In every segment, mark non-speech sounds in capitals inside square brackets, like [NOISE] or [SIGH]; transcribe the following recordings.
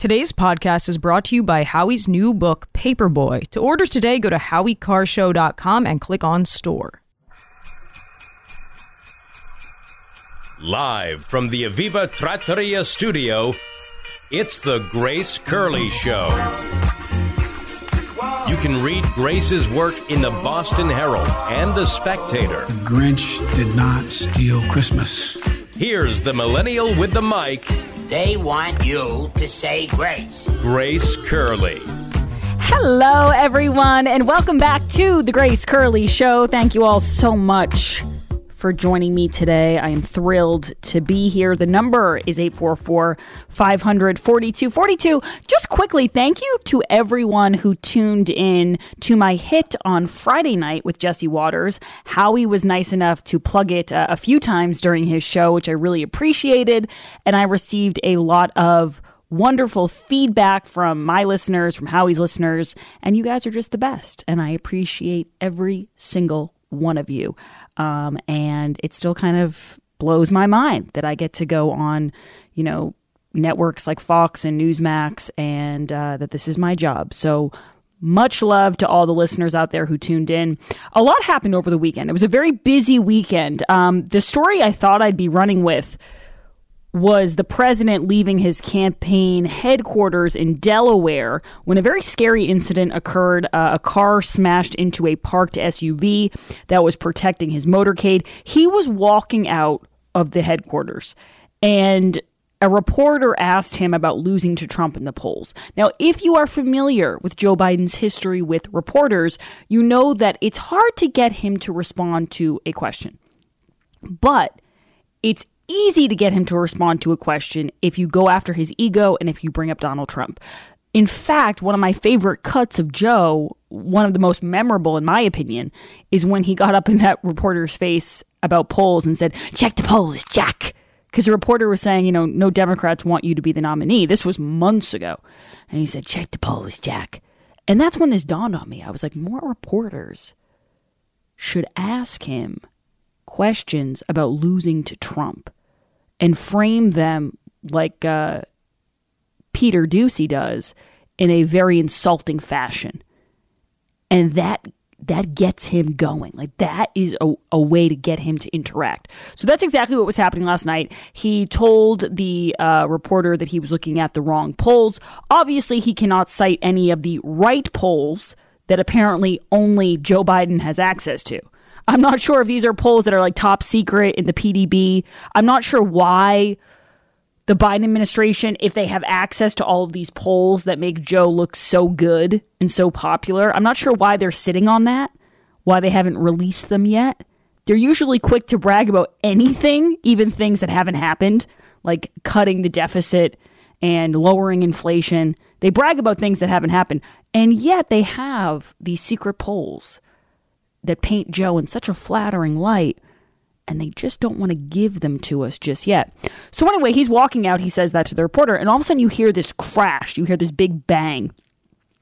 Today's podcast is brought to you by Howie's new book, Paperboy. To order today, go to howiecarrshow.com and click on store. Live from the Aviva Trattoria studio, it's the Grace Curley Show. You can read Grace's work in the Boston Herald and the Spectator. The Grinch did not steal Christmas. Here's the millennial with the mic, They want you to say grace. Grace Curley. Hello, everyone, and welcome back to the Grace Curley Show. Thank you all so much for joining me today. I am thrilled to be here. The number is 844 500 4242. Just quickly, thank you to everyone who tuned in to my hit on Friday night with Jesse Watters. Howie was nice enough to plug it uh, a few times during his show, which I really appreciated. And I received a lot of wonderful feedback from my listeners, from Howie's listeners, and you guys are just the best. And I appreciate every single one of you. Um, and it still kind of blows my mind that I get to go on, you know, networks like Fox and Newsmax, and uh, that this is my job. So much love to all the listeners out there who tuned in. A lot happened over the weekend. It was a very busy weekend. Um, the story I thought I'd be running with was the president leaving his campaign headquarters in Delaware when a very scary incident occurred. Uh, a car smashed into a parked SUV that was protecting his motorcade. He was walking out of the headquarters and a reporter asked him about losing to Trump in the polls. Now, if you are familiar with Joe Biden's history with reporters, you know that it's hard to get him to respond to a question. But it's easy to get him to respond to a question if you go after his ego and if you bring up Donald Trump. In fact, one of my favorite cuts of Joe, one of the most memorable in my opinion, is when he got up in that reporter's face about polls and said, Check the polls, Jack. Because the reporter was saying, you know, no Democrats want you to be the nominee. This was months ago. And he said, Check the polls, Jack. And that's when this dawned on me. I was like, more reporters should ask him questions about losing to Trump and frame them like uh, Peter Doocy does in a very insulting fashion. And that that gets him going. Like that is a, a way to get him to interact. So that's exactly what was happening last night. He told the uh, reporter that he was looking at the wrong polls. Obviously, he cannot cite any of the right polls that apparently only Joe Biden has access to. I'm not sure if these are polls that are like top secret in the PDB. I'm not sure why the Biden administration, if they have access to all of these polls that make Joe look so good and so popular, I'm not sure why they're sitting on that, why they haven't released them yet. They're usually quick to brag about anything, even things that haven't happened, like cutting the deficit and lowering inflation. They brag about things that haven't happened. And yet they have these secret polls that paint Joe in such a flattering light, and they just don't want to give them to us just yet. So, anyway, he's walking out, he says that to the reporter, and all of a sudden you hear this crash, you hear this big bang,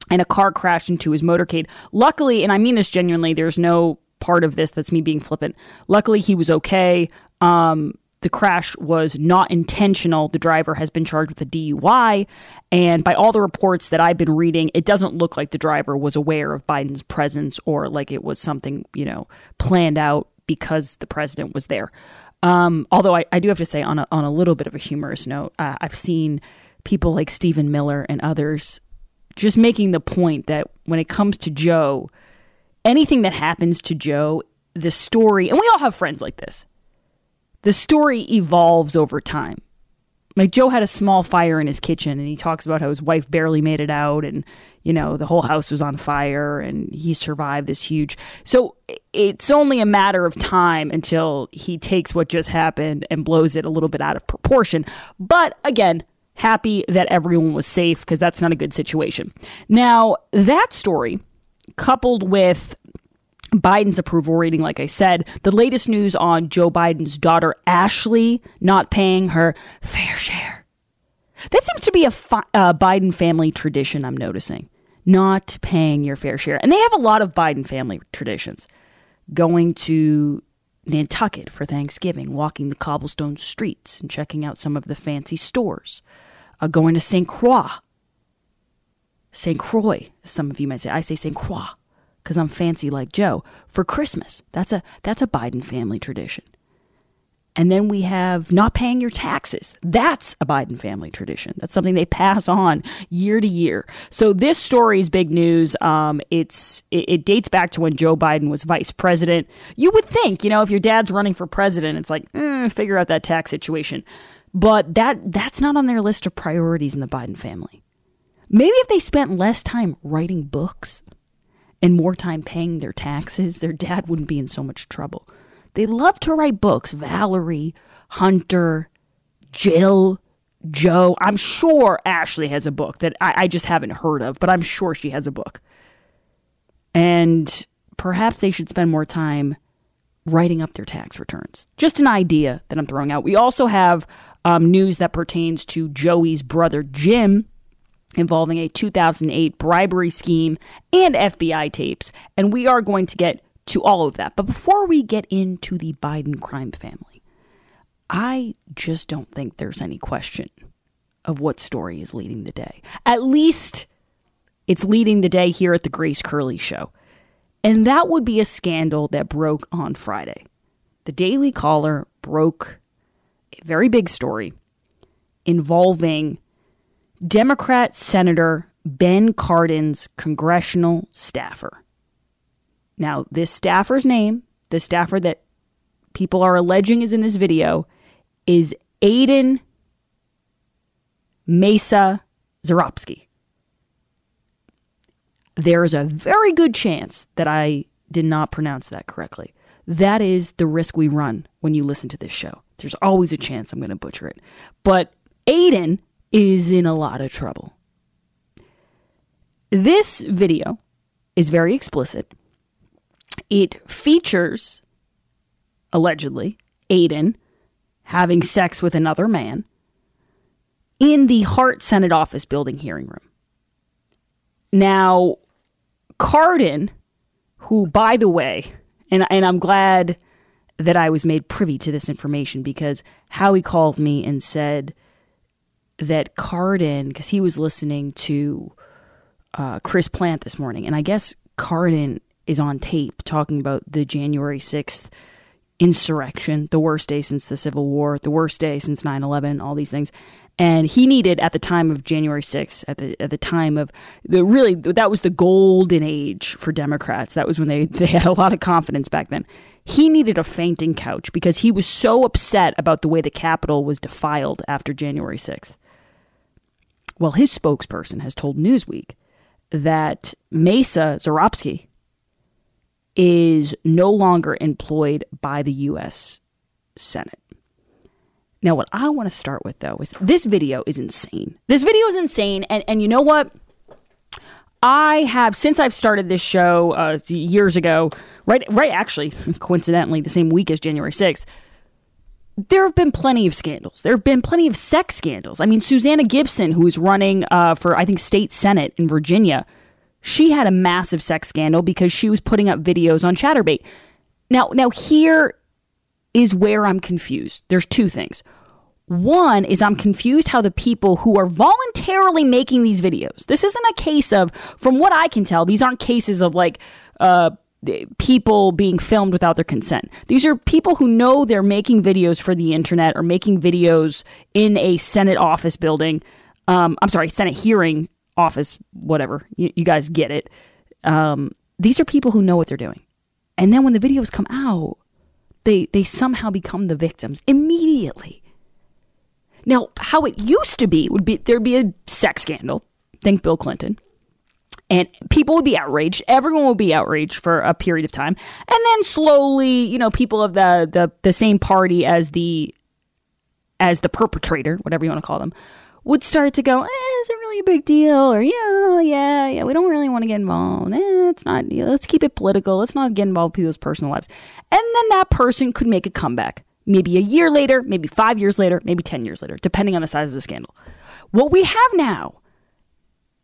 and a car crashed into his motorcade. Luckily, and I mean this genuinely, there's no part of this that's me being flippant. Luckily, he was okay. Um, the crash was not intentional. The driver has been charged with a DUI. And by all the reports that I've been reading, it doesn't look like the driver was aware of Biden's presence or like it was something, you know, planned out because the president was there. Um, although I, I, do have to say, on a, on a little bit of a humorous note, uh, I've seen people like Stephen Miller and others just making the point that when it comes to Joe, anything that happens to Joe, the story, and we all have friends like this the story evolves over time. Like Joe had a small fire in his kitchen and he talks about how his wife barely made it out and you know the whole house was on fire and he survived this huge. So it's only a matter of time until he takes what just happened and blows it a little bit out of proportion. But again, happy that everyone was safe because that's not a good situation. Now, that story coupled with Biden's approval rating, like I said, the latest news on Joe Biden's daughter Ashley not paying her fair share. That seems to be a fi- uh, Biden family tradition, I'm noticing. Not paying your fair share. And they have a lot of Biden family traditions. Going to Nantucket for Thanksgiving, walking the cobblestone streets and checking out some of the fancy stores. Uh, going to St. Croix St. Croix, some of you might say. I say St. Croix because I'm fancy like Joe for Christmas. That's a that's a Biden family tradition. And then we have not paying your taxes. That's a Biden family tradition. That's something they pass on year to year. So this story is big news. Um, it's it, it dates back to when Joe Biden was vice president. You would think, you know, if your dad's running for president, it's like mm, figure out that tax situation. But that that's not on their list of priorities in the Biden family. Maybe if they spent less time writing books and more time paying their taxes, their dad wouldn't be in so much trouble. They love to write books. Valerie, Hunter, Jill, Joe. I'm sure Ashley has a book that I, I just haven't heard of, but I'm sure she has a book. And perhaps they should spend more time writing up their tax returns. Just an idea that I'm throwing out. We also have um, news that pertains to Joey's brother Jim involving a 2008 bribery scheme and FBI tapes. And we are going to get to all of that. But before we get into the Biden crime family, I just don't think there's any question of what story is leading the day. At least it's leading the day here at the Grace Curley Show. And that would be a scandal that broke on Friday. The Daily Caller broke a very big story involving Democrat Senator Ben Cardin's congressional staffer. Now, this staffer's name, the staffer that people are alleging is in this video, is Aiden Mesa Zarobsky. There's a very good chance that I did not pronounce that correctly. That is the risk we run when you listen to this show. There's always a chance I'm going to butcher it. But Aiden is in a lot of trouble. This video is very explicit. It features, allegedly, Aiden having sex with another man in the Hart Senate office building hearing room. Now, Cardin, who, by the way, and, and I'm glad that I was made privy to this information because Howie called me and said that Cardin, because he was listening to uh, Chris Plante this morning, and I guess Cardin is on tape talking about the January 6th insurrection, the worst day since the Civil War, the worst day since 9 11, all these things. And he needed at the time of January 6th, at the at the time of the really that was the golden age for Democrats. That was when they, they had a lot of confidence back then. He needed a fainting couch because he was so upset about the way the Capitol was defiled after January 6th. Well, his spokesperson has told Newsweek that Maese-Czeropski is no longer employed by the U.S. Senate. Now, what I want to start with, though, is this video is insane. This video is insane. And, and you know what? I have, since I've started this show uh, years ago, right, right, actually, [LAUGHS] coincidentally, the same week as January 6th, there have been plenty of scandals. There have been plenty of sex scandals. I mean, Susanna Gibson, who is running uh, for, I think, state senate in Virginia, she had a massive sex scandal because she was putting up videos on Chaturbate. Now, now here is where I'm confused. There's two things. One is I'm confused how the people who are voluntarily making these videos. This isn't a case of, from what I can tell, these aren't cases of like uh, people being filmed without their consent. These are people who know they're making videos for the internet or making videos in a Senate office building. Um, I'm sorry, Senate hearing office, whatever. You, you guys get it. Um, these are people who know what they're doing. And then when the videos come out, they they somehow become the victims immediately. Now, how it used to be would be there'd be a sex scandal. Think Bill Clinton. And people would be outraged. Everyone would be outraged for a period of time. And then slowly, you know, people of the the, the same party as the as the perpetrator, whatever you want to call them, would start to go, eh, is it really a big deal? Or, yeah, yeah, yeah, we don't really want to get involved. Eh, it's not, let's keep it political. Let's not get involved with people's personal lives. And then that person could make a comeback. Maybe a year later, maybe five years later, maybe 10 years later, depending on the size of the scandal. What we have now,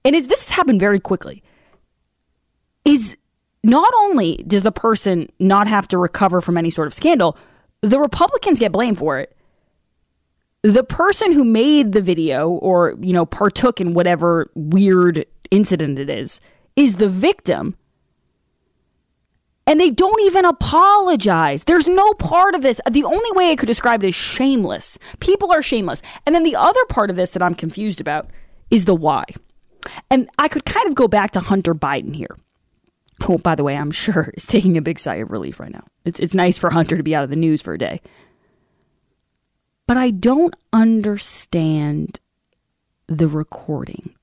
and this has happened very quickly, is not only does the person not have to recover from any sort of scandal, the Republicans get blamed for it the person who made the video or, you know, partook in whatever weird incident it is, is the victim. And they don't even apologize. There's no part of this. The only way I could describe it is shameless. People are shameless. And then the other part of this that I'm confused about is the why. And I could kind of go back to Hunter Biden here. Who, by the way, I'm sure [LAUGHS] is taking a big sigh of relief right now. It's, it's nice for Hunter to be out of the news for a day. But I don't understand the recording.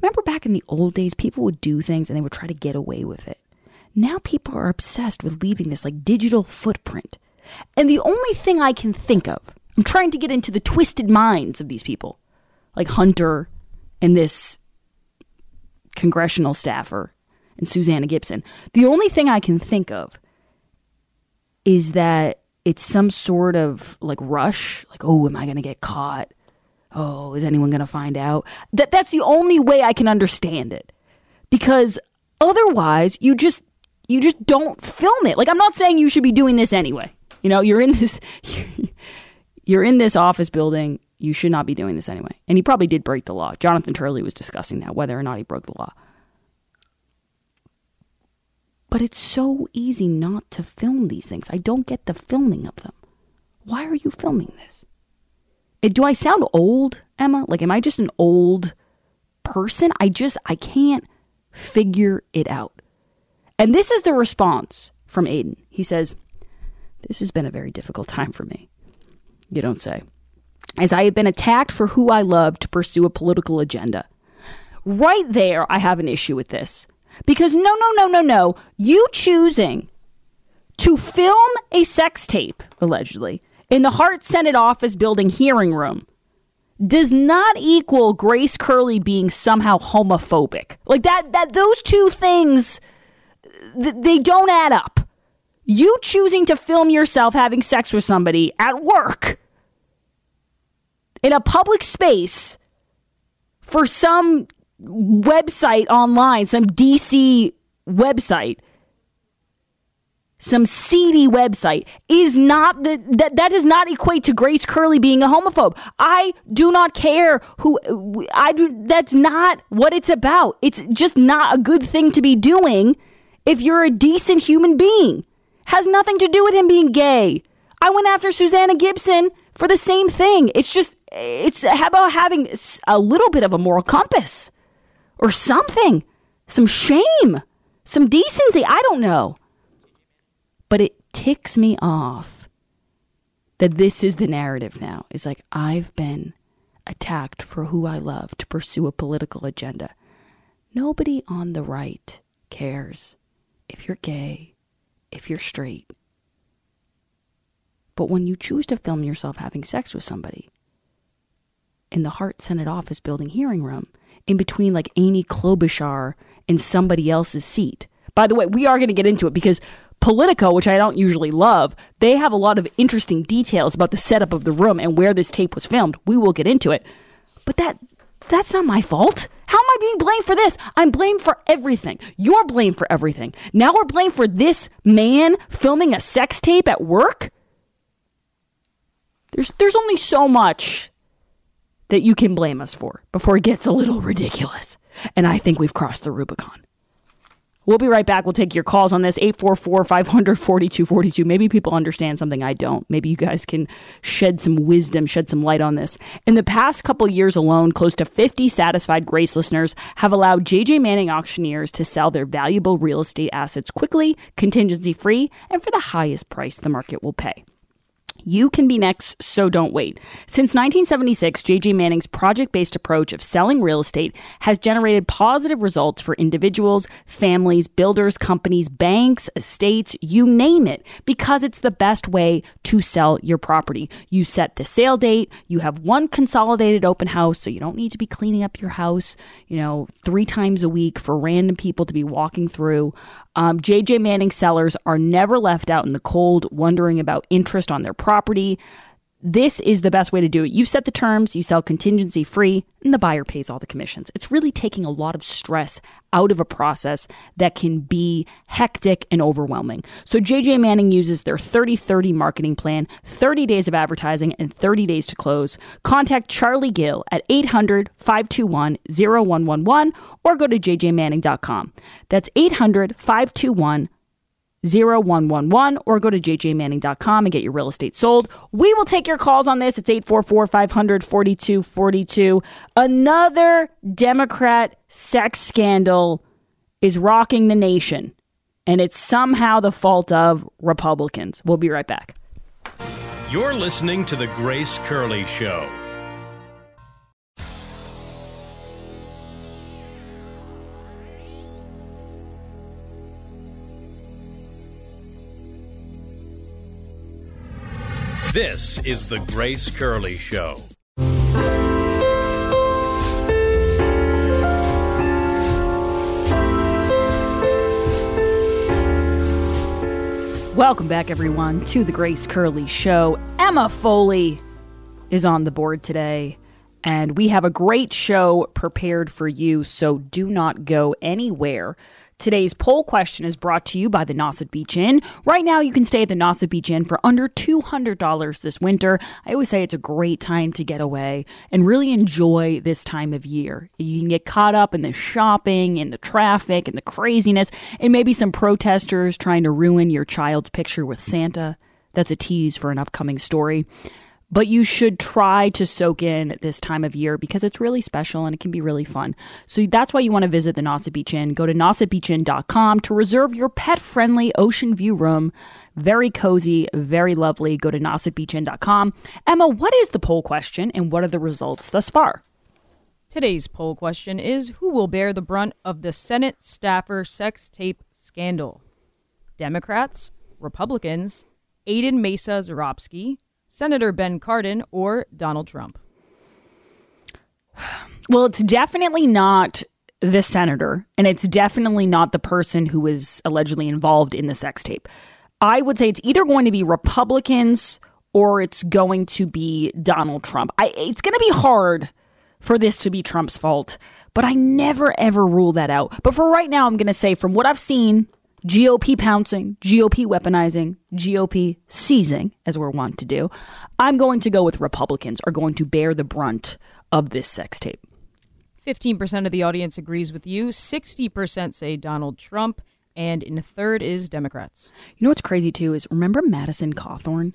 Remember back in the old days, people would do things and they would try to get away with it. Now people are obsessed with leaving this like digital footprint. And the only thing I can think of, I'm trying to get into the twisted minds of these people, like Hunter and this congressional staffer and Susanna Gibson. The only thing I can think of is that it's some sort of like rush, like, oh, am I going to get caught? Oh, is anyone going to find out? That that's the only way I can understand it. Because otherwise, you just you just don't film it. Like I'm not saying you should be doing this anyway. You know, you're in this [LAUGHS] you're in this office building. You should not be doing this anyway. And he probably did break the law. Jonathan Turley was discussing that whether or not he broke the law. But it's so easy not to film these things. I don't get the filming of them. Why are you filming this? Do I sound old, Emma? Like, am I just an old person? I just, I can't figure it out. And this is the response from Aiden. He says, This has been a very difficult time for me. You don't say. As I have been attacked for who I love to pursue a political agenda. Right there, I have an issue with this. Because no, no, no, no, no. You choosing to film a sex tape, allegedly, in the Hart Senate office building hearing room does not equal Grace Curley being somehow homophobic. Like that that those two things th- they don't add up. You choosing to film yourself having sex with somebody at work in a public space for some website online, some DC website, some seedy website is not the that that does not equate to Grace Curley being a homophobe. I do not care who I do that's not what it's about. It's just not a good thing to be doing if you're a decent human being. Has nothing to do with him being gay. I went after Susanna Gibson for the same thing. It's just it's about having a little bit of a moral compass or something, some shame, some decency. I don't know. But it ticks me off that this is the narrative now. It's like, I've been attacked for who I love to pursue a political agenda. Nobody on the right cares if you're gay, if you're straight. But when you choose to film yourself having sex with somebody in the Hart Senate office building hearing room, in between like Amy Klobuchar and somebody else's seat. By the way, we are going to get into it because Politico, which I don't usually love, they have a lot of interesting details about the setup of the room and where this tape was filmed. We will get into it. But that that's not my fault. How am I being blamed for this? I'm blamed for everything. You're blamed for everything. Now we're blamed for this man filming a sex tape at work? There's there's only so much that you can blame us for before it gets a little ridiculous. And I think we've crossed the Rubicon. We'll be right back. We'll take your calls on this 844 500 4242. Maybe people understand something I don't. Maybe you guys can shed some wisdom, shed some light on this. In the past couple years alone, close to 50 satisfied Grace listeners have allowed JJ Manning auctioneers to sell their valuable real estate assets quickly, contingency free, and for the highest price the market will pay. You can be next, so don't wait. Since 1976, JJ Manning's project based approach of selling real estate has generated positive results for individuals, families, builders, companies, banks, estates, you name it, because it's the best way to sell your property. You set the sale date, you have one consolidated open house, so you don't need to be cleaning up your house, you know, three times a week for random people to be walking through. Um, JJ Manning sellers are never left out in the cold wondering about interest on their property. This is the best way to do it. You set the terms, you sell contingency free, and the buyer pays all the commissions. It's really taking a lot of stress out of a process that can be hectic and overwhelming. So JJ Manning uses their 30-30 marketing plan, 30 days of advertising and 30 days to close. Contact Charlie Gill at 800-521-0111 or go to jjmanning.com. That's 800-521 0111 or go to jjmanning.com and get your real estate sold. We will take your calls on this. It's 844 500 4242. Another Democrat sex scandal is rocking the nation, and it's somehow the fault of Republicans. We'll be right back. You're listening to The Grace Curley Show. This is The Grace Curley Show. Welcome back, everyone, to the Grace Curley Show. Emma Foley is on the board today, and we have a great show prepared for you, so do not go anywhere. Today's poll question is brought to you by the Nauset Beach Inn. Right now, you can stay at the Nauset Beach Inn for under $200 this winter. I always say it's a great time to get away and really enjoy this time of year. You can get caught up in the shopping, and the traffic, and the craziness, and maybe some protesters trying to ruin your child's picture with Santa. That's a tease for an upcoming story but you should try to soak in this time of year because it's really special and it can be really fun. So that's why you want to visit the Nauset Beach Inn. Go to nausetbeachinn.com to reserve your pet friendly ocean view room. Very cozy, very lovely. Go to nausetbeachinn.com. Emma, what is the poll question and what are the results thus far? Today's poll question is Who will bear the brunt of the Senate staffer sex tape scandal? Democrats, Republicans, Aiden Maese-Czeropski, Senator Ben Cardin, or Donald Trump? [SIGHS] Well, it's definitely not the senator, and it's definitely not the person who was allegedly involved in the sex tape. I would say it's either going to be Republicans or it's going to be Donald Trump. I, it's going to be hard for this to be Trump's fault, but I never ever rule that out. But for right now, I'm going to say from what I've seen GOP pouncing, GOP weaponizing, GOP seizing, as we're wont to do, I'm going to go with Republicans are going to bear the brunt of this sex tape. 15% of the audience agrees with you, 60% say Donald Trump, and in third is Democrats. You know what's crazy too is remember Madison Cawthorn?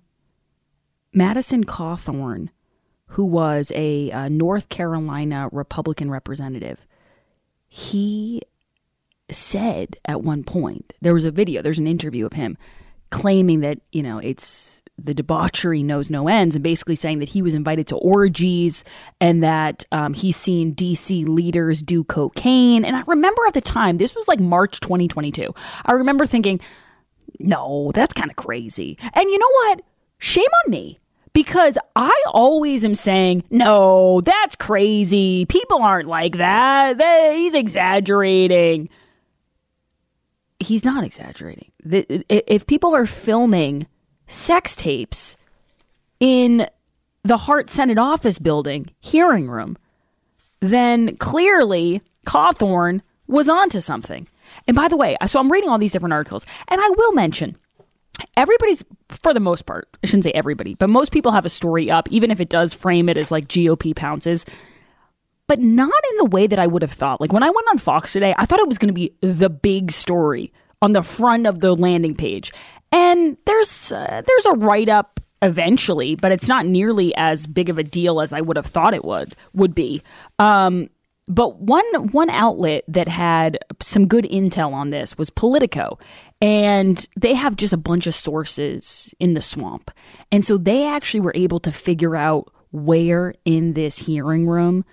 Madison Cawthorn, who was a, a North Carolina Republican representative, he said at one point, there was a video, there's an interview of him claiming that, you know, it's the debauchery knows no ends and basically saying that he was invited to orgies and that um, he's seen DC leaders do cocaine. And I remember at the time, this was like March 2022. I remember thinking, no, that's kind of crazy. And you know what? Shame on me because I always am saying, no, that's crazy. People aren't like that. They, he's exaggerating he's not exaggerating. If people are filming sex tapes in the Hart Senate office building hearing room, then clearly Cawthorn was onto something. And by the way, so I'm reading all these different articles, and I will mention everybody's, for the most part, I shouldn't say everybody, but most people have a story up, even if it does frame it as like GOP pounces but not in the way that I would have thought. Like when I went on Fox today, I thought it was going to be the big story on the front of the landing page. And there's uh, there's a write up eventually, but it's not nearly as big of a deal as I would have thought it would would be. Um, but one one outlet that had some good intel on this was Politico, and they have just a bunch of sources in the swamp, and so they actually were able to figure out where in this hearing room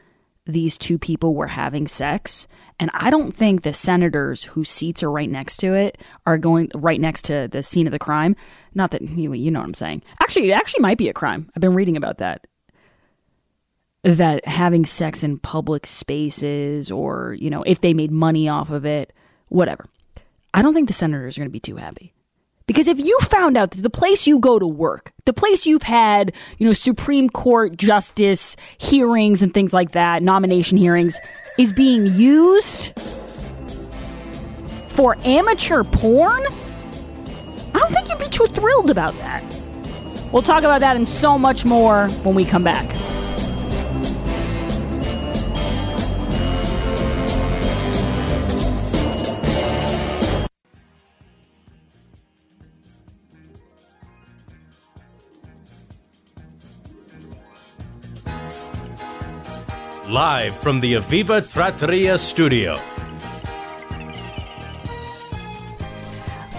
these two people were having sex. And I don't think the senators whose seats are right next to it are going right next to the scene of the crime. Not that you, you know what I'm saying. Actually, it actually might be a crime. I've been reading about that. That having sex in public spaces or, you know, if they made money off of it, whatever. I don't think the senators are going to be too happy Because if you found out that the place you go to work, the place you've had, you know, Supreme Court justice hearings and things like that, nomination hearings, is being used for amateur porn, I don't think you'd be too thrilled about that. We'll talk about that and so much more when we come back. Live from the Aviva Trattoria studio.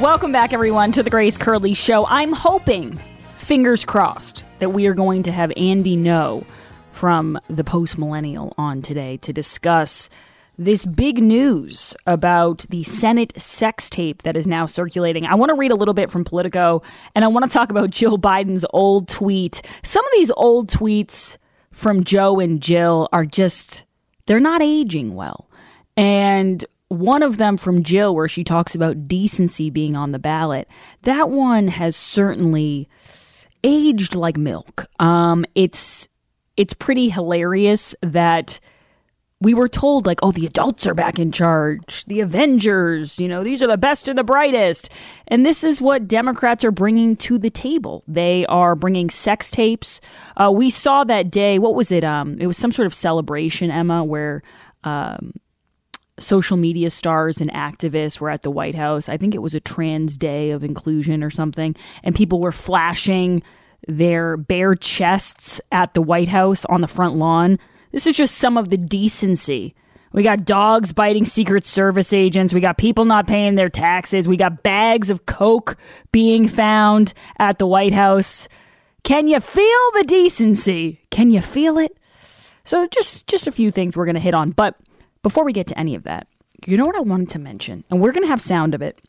Welcome back, everyone, to the Grace Curley Show. I'm hoping, fingers crossed, that we are going to have Andy Ngo from the Post Millennial on today to discuss this big news about the Senate sex tape that is now circulating. I want to read a little bit from Politico, and I want to talk about Jill Biden's old tweet. Some of these old tweets from Joe and Jill are just, they're not aging well. And one of them from Jill, where she talks about decency being on the ballot, that one has certainly aged like milk. Um, it's it's pretty hilarious that we were told like, oh, the adults are back in charge, the Avengers, you know, these are the best and the brightest, and this is what Democrats are bringing to the table. They are bringing sex tapes. Uh, we saw that day. What was it? Um, it was some sort of celebration, Emma, where. Um, social media stars and activists were at the White House. I think it was a trans day of inclusion or something, and people were flashing their bare chests at the White House on the front lawn. This is just some of the decency. We got dogs biting Secret Service agents. We got people not paying their taxes. We got bags of Coke being found at the White House. Can you feel the decency? Can you feel it? So just just a few things we're going to hit on, but before we get to any of that, you know what I wanted to mention, and we're going to have sound of it,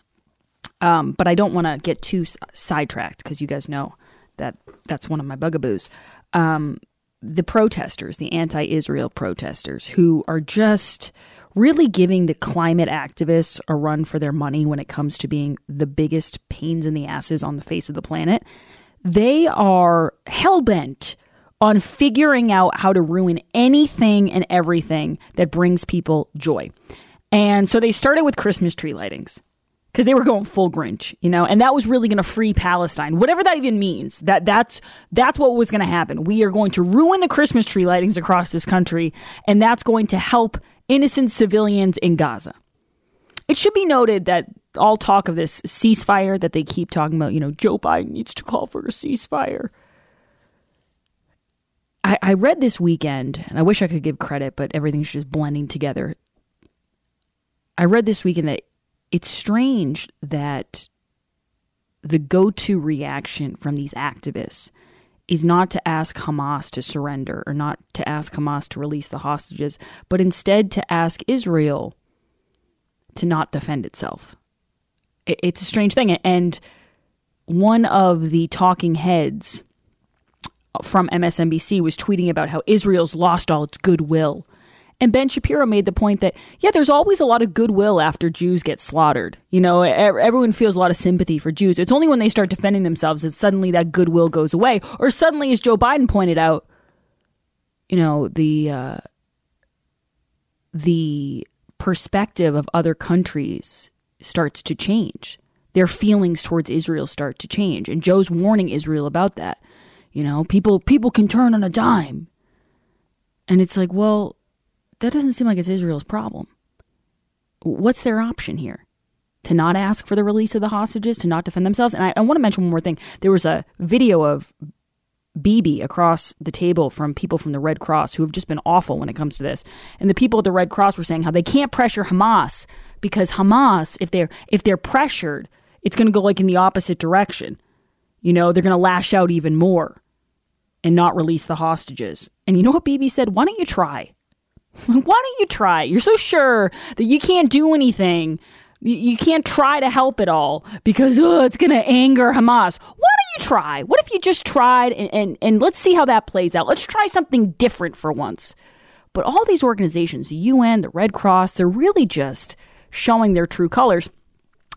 um, but I don't want to get too s- sidetracked because you guys know that that's one of my bugaboos. Um, the protesters, the anti-Israel protesters, who are just really giving the climate activists a run for their money when it comes to being the biggest pains in the asses on the face of the planet. They are hell bent on figuring out how to ruin anything and everything that brings people joy. And so they started with Christmas tree lightings because they were going full Grinch, you know, and that was really going to free Palestine, whatever that even means. That that's that's what was going to happen. We are going to ruin the Christmas tree lightings across this country, and that's going to help innocent civilians in Gaza. It should be noted that all talk of this ceasefire that they keep talking about, you know, Joe Biden needs to call for a ceasefire. I, I read this weekend, and I wish I could give credit, but everything's just blending together. I read this weekend that it's strange that the go to reaction from these activists is not to ask Hamas to surrender or not to ask Hamas to release the hostages, but instead to ask Israel to not defend itself. It's a strange thing. And one of the talking heads from MSNBC was tweeting about how Israel's lost all its goodwill. And Ben Shapiro made the point that, yeah, there's always a lot of goodwill after Jews get slaughtered. You know, everyone feels a lot of sympathy for Jews. It's only when they start defending themselves that suddenly that goodwill goes away. Or suddenly, as Joe Biden pointed out, you know, the, uh, the perspective of other countries starts to change. Their feelings towards Israel start to change. And Joe's warning Israel about that. You know, people people can turn on a dime. And it's like, well, that doesn't seem like it's Israel's problem. What's their option here? To not ask for the release of the hostages, to not defend themselves? And I, I want to mention one more thing. There was a video of Bibi across the table from people from the Red Cross who have just been awful when it comes to this. And the people at the Red Cross were saying how they can't pressure Hamas because Hamas, if they're if they're pressured, it's going to go like in the opposite direction. You know, they're going to lash out even more and not release the hostages. And you know what Bibi said? Why don't you try? [LAUGHS] Why don't you try? You're so sure that you can't do anything. You can't try to help it all because oh, it's going to anger Hamas. Why don't you try? What if you just tried and, and, and let's see how that plays out? Let's try something different for once. But all these organizations, the UN, the Red Cross, they're really just showing their true colors.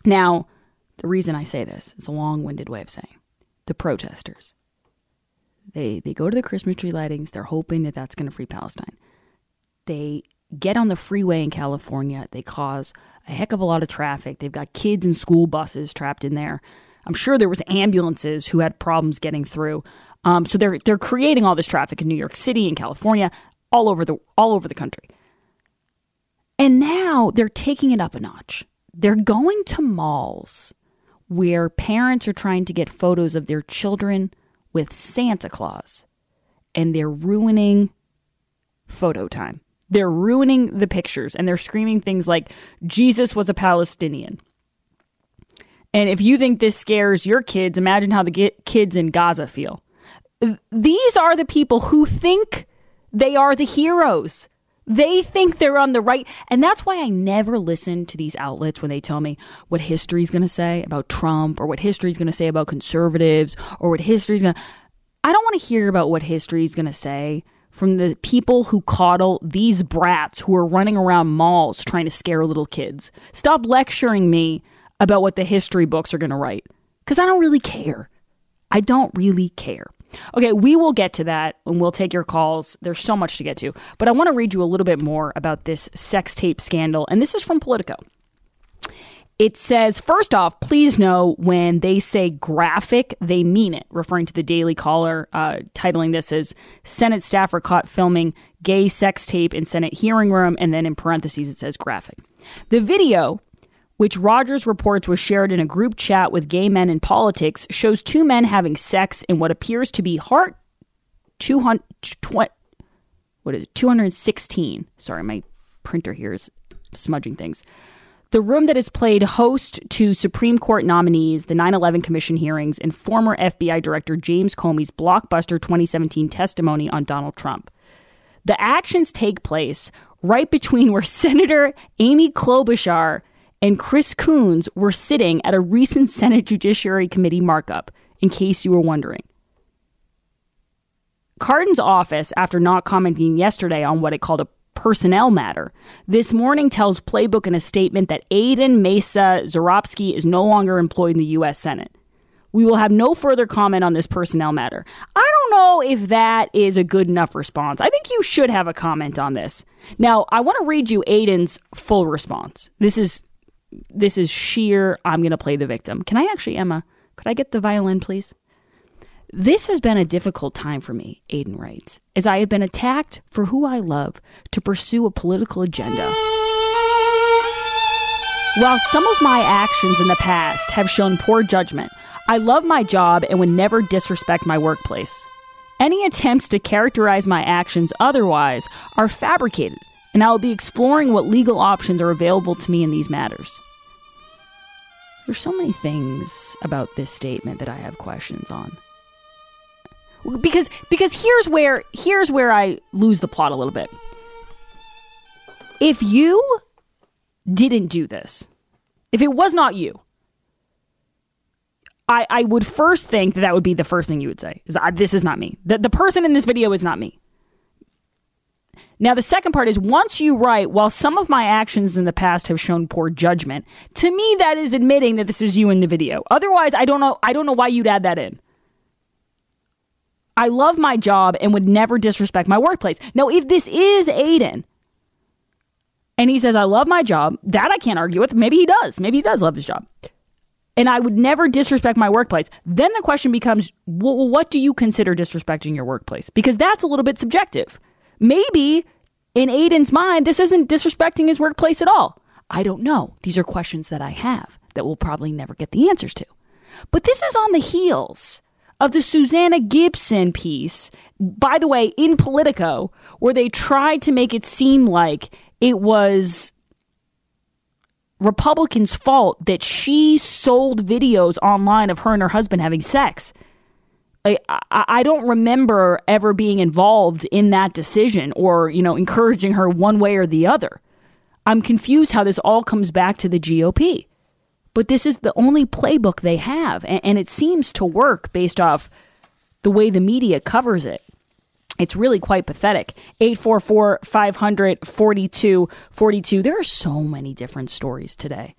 Now, the reason I say this is a long winded way of saying the protesters. They, they go to the Christmas tree lightings. They're hoping that that's going to free Palestine. They get on the freeway in California. They cause a heck of a lot of traffic. They've got kids and school buses trapped in there. I'm sure there was ambulances who had problems getting through. Um, so they're they're creating all this traffic in New York City and California, all over the all over the country. And now they're taking it up a notch. They're going to malls where parents are trying to get photos of their children with Santa Claus and they're ruining photo time. They're ruining the pictures and they're screaming things like Jesus was a Palestinian. And if you think this scares your kids, imagine how the kids in Gaza feel. These are the people who think they are the heroes. They think they're on the right. And that's why I never listen to these outlets when they tell me what history's going to say about Trump or what history's going to say about conservatives or what history's going to. I don't want to hear about what history's going to say from the people who coddle these brats who are running around malls trying to scare little kids. Stop lecturing me about what the history books are going to write because I don't really care. I don't really care. Okay, we will get to that and we'll take your calls. There's so much to get to. But I want to read you a little bit more about this sex tape scandal. And this is from Politico. It says, first off, please know when they say graphic, they mean it, referring to the Daily Caller, uh, titling this as Senate staffer caught filming gay sex tape in Senate hearing room. And then in parentheses, it says graphic. The video which Rodgers reports was shared in a group chat with gay men in politics, shows two men having sex in what appears to be Hart 200, what is it, 216. Sorry, my printer here is smudging things. The room that has played host to Supreme Court nominees, the 9 11 Commission hearings, and former FBI Director James Comey's blockbuster 2017 testimony on Donald Trump. The actions take place right between where [LAUGHS] Senator Amy Klobuchar and Chris Coons were sitting at a recent [LAUGHS] Senate Judiciary Committee markup, in case you were wondering. Cardin's office, after not commenting yesterday on what it called a personnel matter, this morning tells Playbook in a statement that Aiden Maese-Czeropski is no longer employed in the U.S. Senate. We will have no further comment on this personnel matter. I don't know if that is a good enough response. I think you should have a comment on this. Now, I want to read you Aiden's full response. This is this is sheer, I'm going to play the victim. Can I actually, Emma, could I get the violin, please? This has been a difficult time for me, Aiden writes, as I have been attacked for who I love to pursue a political agenda. While some of my actions in the past have shown poor judgment, I love my job and would never disrespect my workplace. Any attempts to characterize my actions otherwise are fabricated, and I will be exploring what legal options are available to me in these matters. There's so many things about this statement that I have questions on. Because because here's where here's where I lose the plot a little bit. If you didn't do this, if it was not you, I, I would first think that that would be the first thing you would say is this is not me. The, the person in this video is not me. Now, the second part is once you write, while some of my actions in the past have shown poor judgment, to me that is admitting that this is you in the video. Otherwise, I don't know I don't know why you'd add that in. I love my job and would never disrespect my workplace. Now, if this is Aiden and he says, I love my job, that I can't argue with. Maybe he does. Maybe he does love his job. And I would never disrespect my workplace. Then the question becomes, well, what do you consider disrespecting your workplace? Because that's a little bit subjective. Maybe in Aiden's mind, this isn't disrespecting his workplace at all. I don't know. These are questions that I have that we'll probably never get the answers to. But this is on the heels of the Susanna Gibson piece, by the way, in Politico, where they tried to make it seem like it was Republicans' fault that she sold videos online of her and her husband having sex. I, I don't remember ever being involved in that decision or, you know, encouraging her one way or the other. I'm confused how this all comes back to the GOP. But this is the only playbook they have, and, and it seems to work based off the way the media covers it. It's really quite pathetic. 844 500 4242. There are so many different stories today.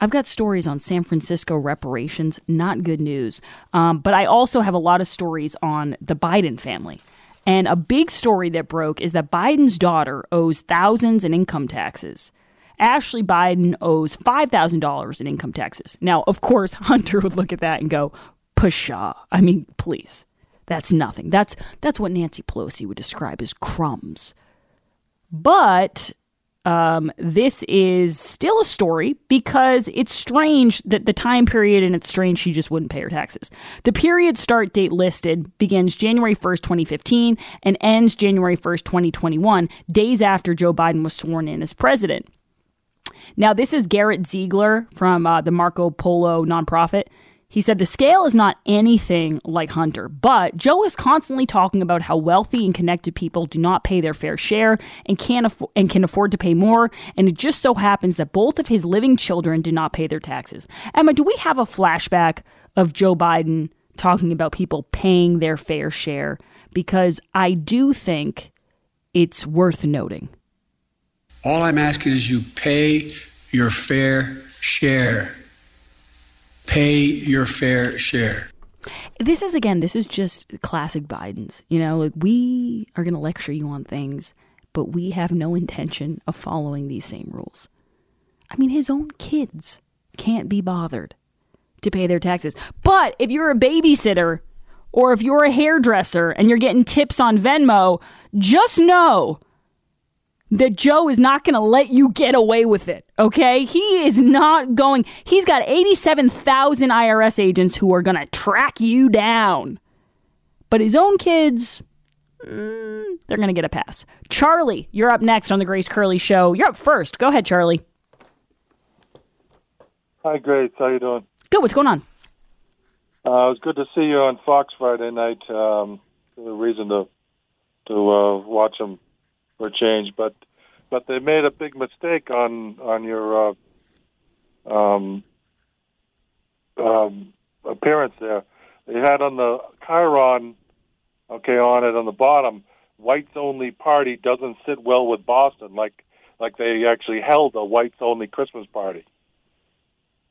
I've got stories on San Francisco reparations, not good news. Um, but I also have a lot of stories on the Biden family. And a big story that broke is that Biden's daughter owes thousands in income taxes. Ashley Biden owes $5,000 in income taxes. Now, of course, [LAUGHS] Hunter would look at that and go, pshaw. I mean, please. That's nothing. That's that's what Nancy Pelosi would describe as crumbs. But um, this is still a story because it's strange that the time period and it's strange she just wouldn't pay her taxes. The period start date listed begins January 1st, 2015 and ends January 1st, 2021, days after Joe Biden was sworn in as president. Now, this is Garrett Ziegler from uh, the Marco Polo nonprofit. He said the scale is not anything like Hunter, but Joe is constantly talking about how wealthy and connected people do not pay their fair share and can afford and can afford to pay more. And it just so happens that both of his living children do not pay their taxes. Emma, do we have a flashback of Joe Biden talking about people paying their fair share? Because I do think it's worth noting. All I'm asking is you pay your fair share pay your fair share. This is again, this is just classic Biden's. You know, like we are going to lecture you on things, but we have no intention of following these same rules. I mean, his own kids can't be bothered to pay their taxes. But if you're a babysitter or if you're a hairdresser and you're getting tips on Venmo, just know that Joe is not going to let you get away with it. Okay? He is not going, he's got 87,000 IRS agents who are going to track you down. But his own kids, mm, they're going to get a pass. Charlie, you're up next on the Grace Curley Show. You're up first. Go ahead, Charlie. Hi, Grace. How you doing? Good. What's going on? Uh, it was good to see you on Fox Friday night. Um, a reason to to uh, watch them for a change, but but they made a big mistake on on your uh, um, um, appearance there. They had on the chyron, okay, on it on the bottom, whites only party doesn't sit well with Boston, like like they actually held a whites only Christmas party.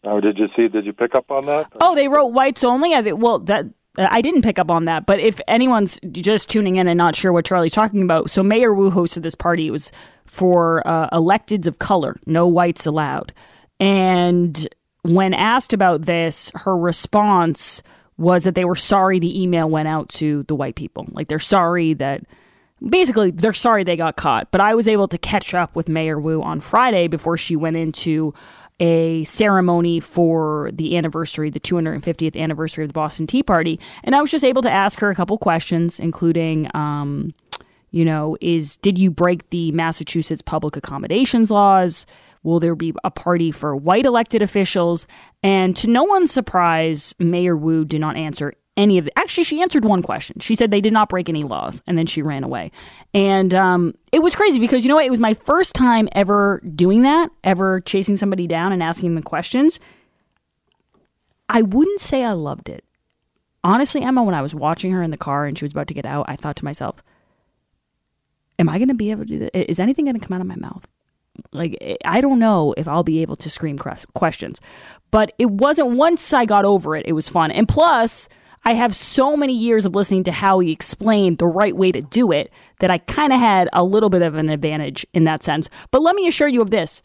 Now, did you see? Did you pick up on that? Oh, they wrote whites only. I think, well, that I didn't pick up on that, but if anyone's just tuning in and not sure what Charlie's talking about, so Mayor Wu hosted this party. It was for uh, electeds of color, no whites allowed. And when asked about this, her response was that they were sorry the email went out to the white people. Like they're sorry that basically they're sorry they got caught. But I was able to catch up with Mayor Wu on Friday before she went into a ceremony for the anniversary, the 250th anniversary of the Boston Tea Party, and I was just able to ask her a couple questions, including, um, you know, is did you break the Massachusetts public accommodations laws? Will there be a party for white elected officials? And to no one's surprise, Mayor Wu did not answer any of the, actually she answered one question. She said they did not break any laws and then she ran away. And um, it was crazy because you know what? It was my first time ever doing that ever chasing somebody down and asking them questions. I wouldn't say i loved it. Honestly emma when i was watching her in the car and she was about to get out i thought to myself am i going to be able to do that is anything going to come out of my mouth? Like I don't know if I'll be able to scream questions, but it wasn't once I got over it. It was fun, and plus I have so many years of listening to how he explained the right way to do it that I kind of had a little bit of an advantage in that sense. But let me assure you of this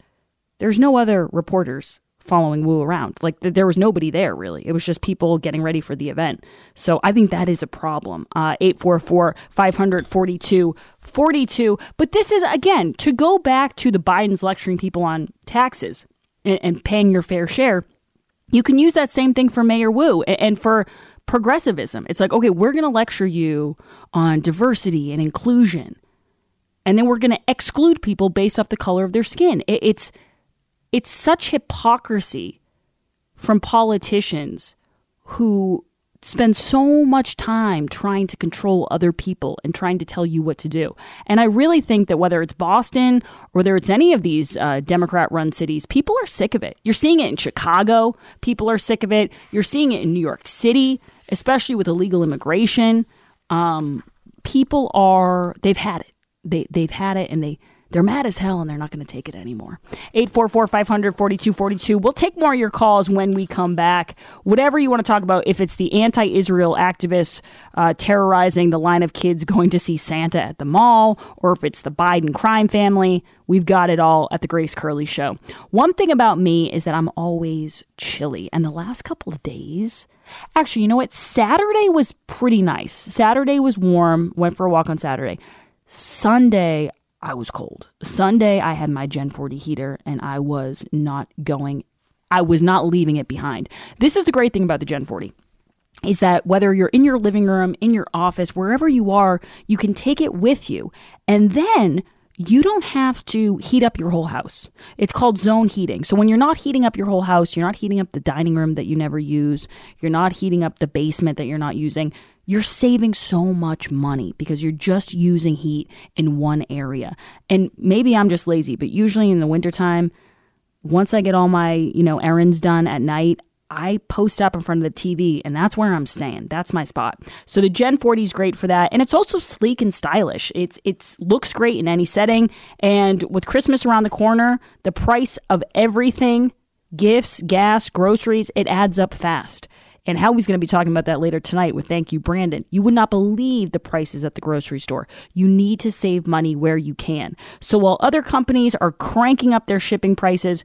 there's no other reporters following Wu around. Like there was nobody there really. It was just people getting ready for the event. So I think that is a problem. Uh, 844 542 42. But this is, again, to go back to the Biden's lecturing people on taxes and, and paying your fair share. You can use that same thing for Mayor Wu and for progressivism. It's like, okay, we're going to lecture you on diversity and inclusion. And then we're going to exclude people based off the color of their skin. It's it's such hypocrisy from politicians who spend so much time trying to control other people and trying to tell you what to do. And I really think that whether it's Boston or whether it's any of these uh, Democrat run cities, people are sick of it. You're seeing it in Chicago, people are sick of it. You're seeing it in New York City, especially with illegal immigration. Um, people are, they've had it. They, they've had it and they, they're mad as hell and they're not going to take it anymore. 844 500 4242. We'll take more of your calls when we come back. Whatever you want to talk about, if it's the anti Israel activists uh, terrorizing the line of kids going to see Santa at the mall, or if it's the Biden crime family, we've got it all at the Grace Curley Show. One thing about me is that I'm always chilly. And the last couple of days, actually, you know what? Saturday was pretty nice. Saturday was warm. Went for a walk on Saturday. Sunday, I was cold. Sunday, I had my Gen 40 heater and I was not going, I was not leaving it behind. This is the great thing about the Gen 40 is that whether you're in your living room, in your office, wherever you are, you can take it with you. And then you don't have to heat up your whole house. It's called zone heating. So when you're not heating up your whole house, you're not heating up the dining room that you never use, you're not heating up the basement that you're not using, you're saving so much money because you're just using heat in one area. And maybe I'm just lazy, but usually in the wintertime, once I get all my, you know, errands done at night, I post up in front of the TV and that's where I'm staying. That's my spot. So the Gen 40 is great for that and it's also sleek and stylish. It's it's looks great in any setting and with Christmas around the corner, the price of everything, gifts, gas, groceries, it adds up fast. And Howie's going to be talking about that later tonight with Thank You, Brandon. You would not believe the prices at the grocery store. You need to save money where you can. So while other companies are cranking up their shipping prices,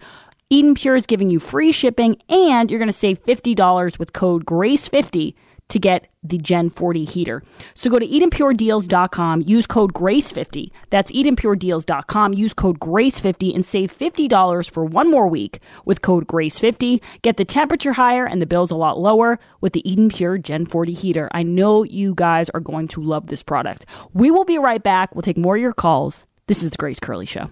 Eden Pure is giving you free shipping and you're going to save $50 with code GRACE50 to get the Gen 40 heater. So go to EdenPureDeals.com, use code GRACE50. That's EdenPureDeals.com, use code GRACE50 and save $50 for one more week with code GRACE50. Get the temperature higher and the bills a lot lower with the Eden Pure Gen 40 heater. I know you guys are going to love this product. We will be right back. We'll take more of your calls. This is the Grace Curley Show.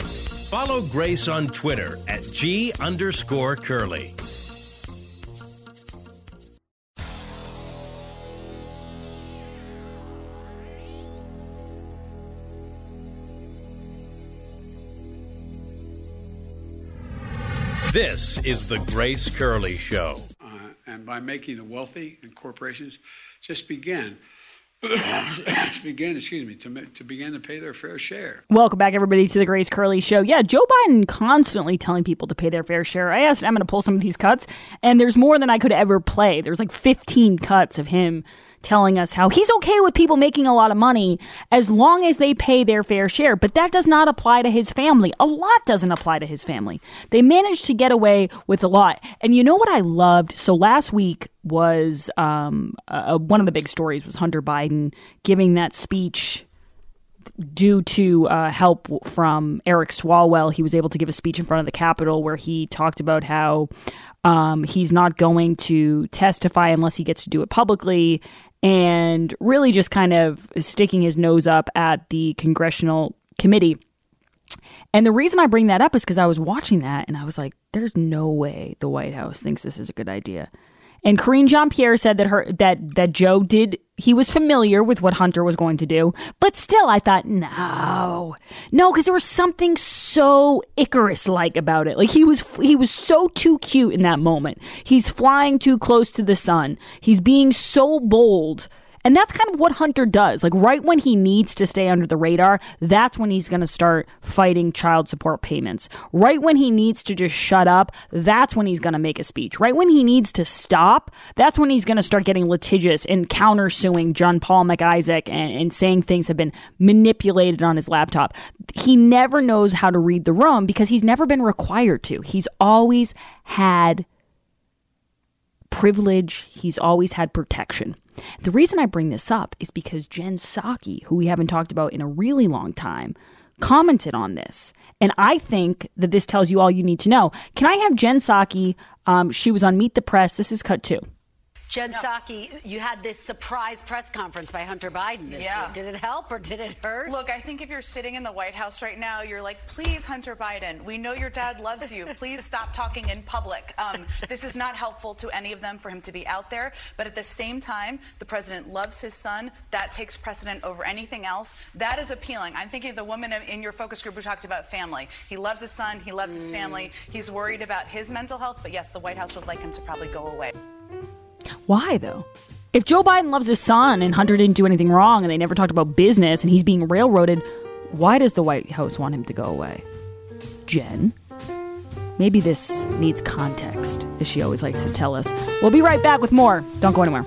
Follow Grace on Twitter at G underscore Curley. This is the Grace Curley Show. Uh, and by making the wealthy and corporations just begin [COUGHS] begin, excuse me, to, to begin to pay their fair share. Welcome back, everybody, to the Grace Curley Show. Yeah, Joe Biden constantly telling people to pay their fair share. I asked, I'm going to pull some of these cuts, and there's more than I could ever play. There's like 15 cuts of him telling us how he's okay with people making a lot of money as long as they pay their fair share. But that does not apply to his family. A lot doesn't apply to his family. They managed to get away with a lot. And you know what I loved? So last week was um, uh, one of the big stories was Hunter Biden giving that speech due to uh, help from Eric Swalwell, he was able to give a speech in front of the Capitol where he talked about how um, he's not going to testify unless he gets to do it publicly and really just kind of sticking his nose up at the congressional committee. And the reason I bring that up is because I was watching that and I was like, there's no way the White House thinks this is a good idea. And Karine Jean Pierre said that her that that Joe did he was familiar with what Hunter was going to do, but still I thought no, no, because there was something so Icarus like about it. Like he was he was so too cute in that moment. He's flying too close to the sun. He's being so bold and that's kind of what Hunter does. Like right when he needs to stay under the radar, that's when he's going to start fighting child support payments. Right when he needs to just shut up, that's when he's going to make a speech. Right when he needs to stop, that's when he's going to start getting litigious and countersuing John Paul Mac Isaac and, and saying things have been manipulated on his laptop. He never knows how to read the room because he's never been required to. He's always had privilege, he's always had protection. The reason I bring this up is because Jen Psaki, who we haven't talked about in a really long time, commented on this. And I think that this tells you all you need to know. Can I have Jen Psaki? Um, she was on Meet the Press. This is cut two. Jen Psaki, you had this surprise press conference by Hunter Biden. This Yeah. week. Did it help or did it hurt? Look, I think if you're sitting in the White House right now, you're like, please, Hunter Biden, we know your dad loves you. Please stop talking in public. Um, this is not helpful to any of them for him to be out there. But at the same time, the president loves his son. That takes precedent over anything else. That is appealing. I'm thinking of the woman in your focus group who talked about family. He loves his son. He loves his family. He's worried about his mental health. But yes, the White House would like him to probably go away. Why, though? If Joe Biden loves his son and Hunter didn't do anything wrong and they never talked about business and he's being railroaded, Why does the White House want him to go away? Jen? Maybe this needs context, as she always likes to tell us. We'll be right back with more. Don't go anywhere.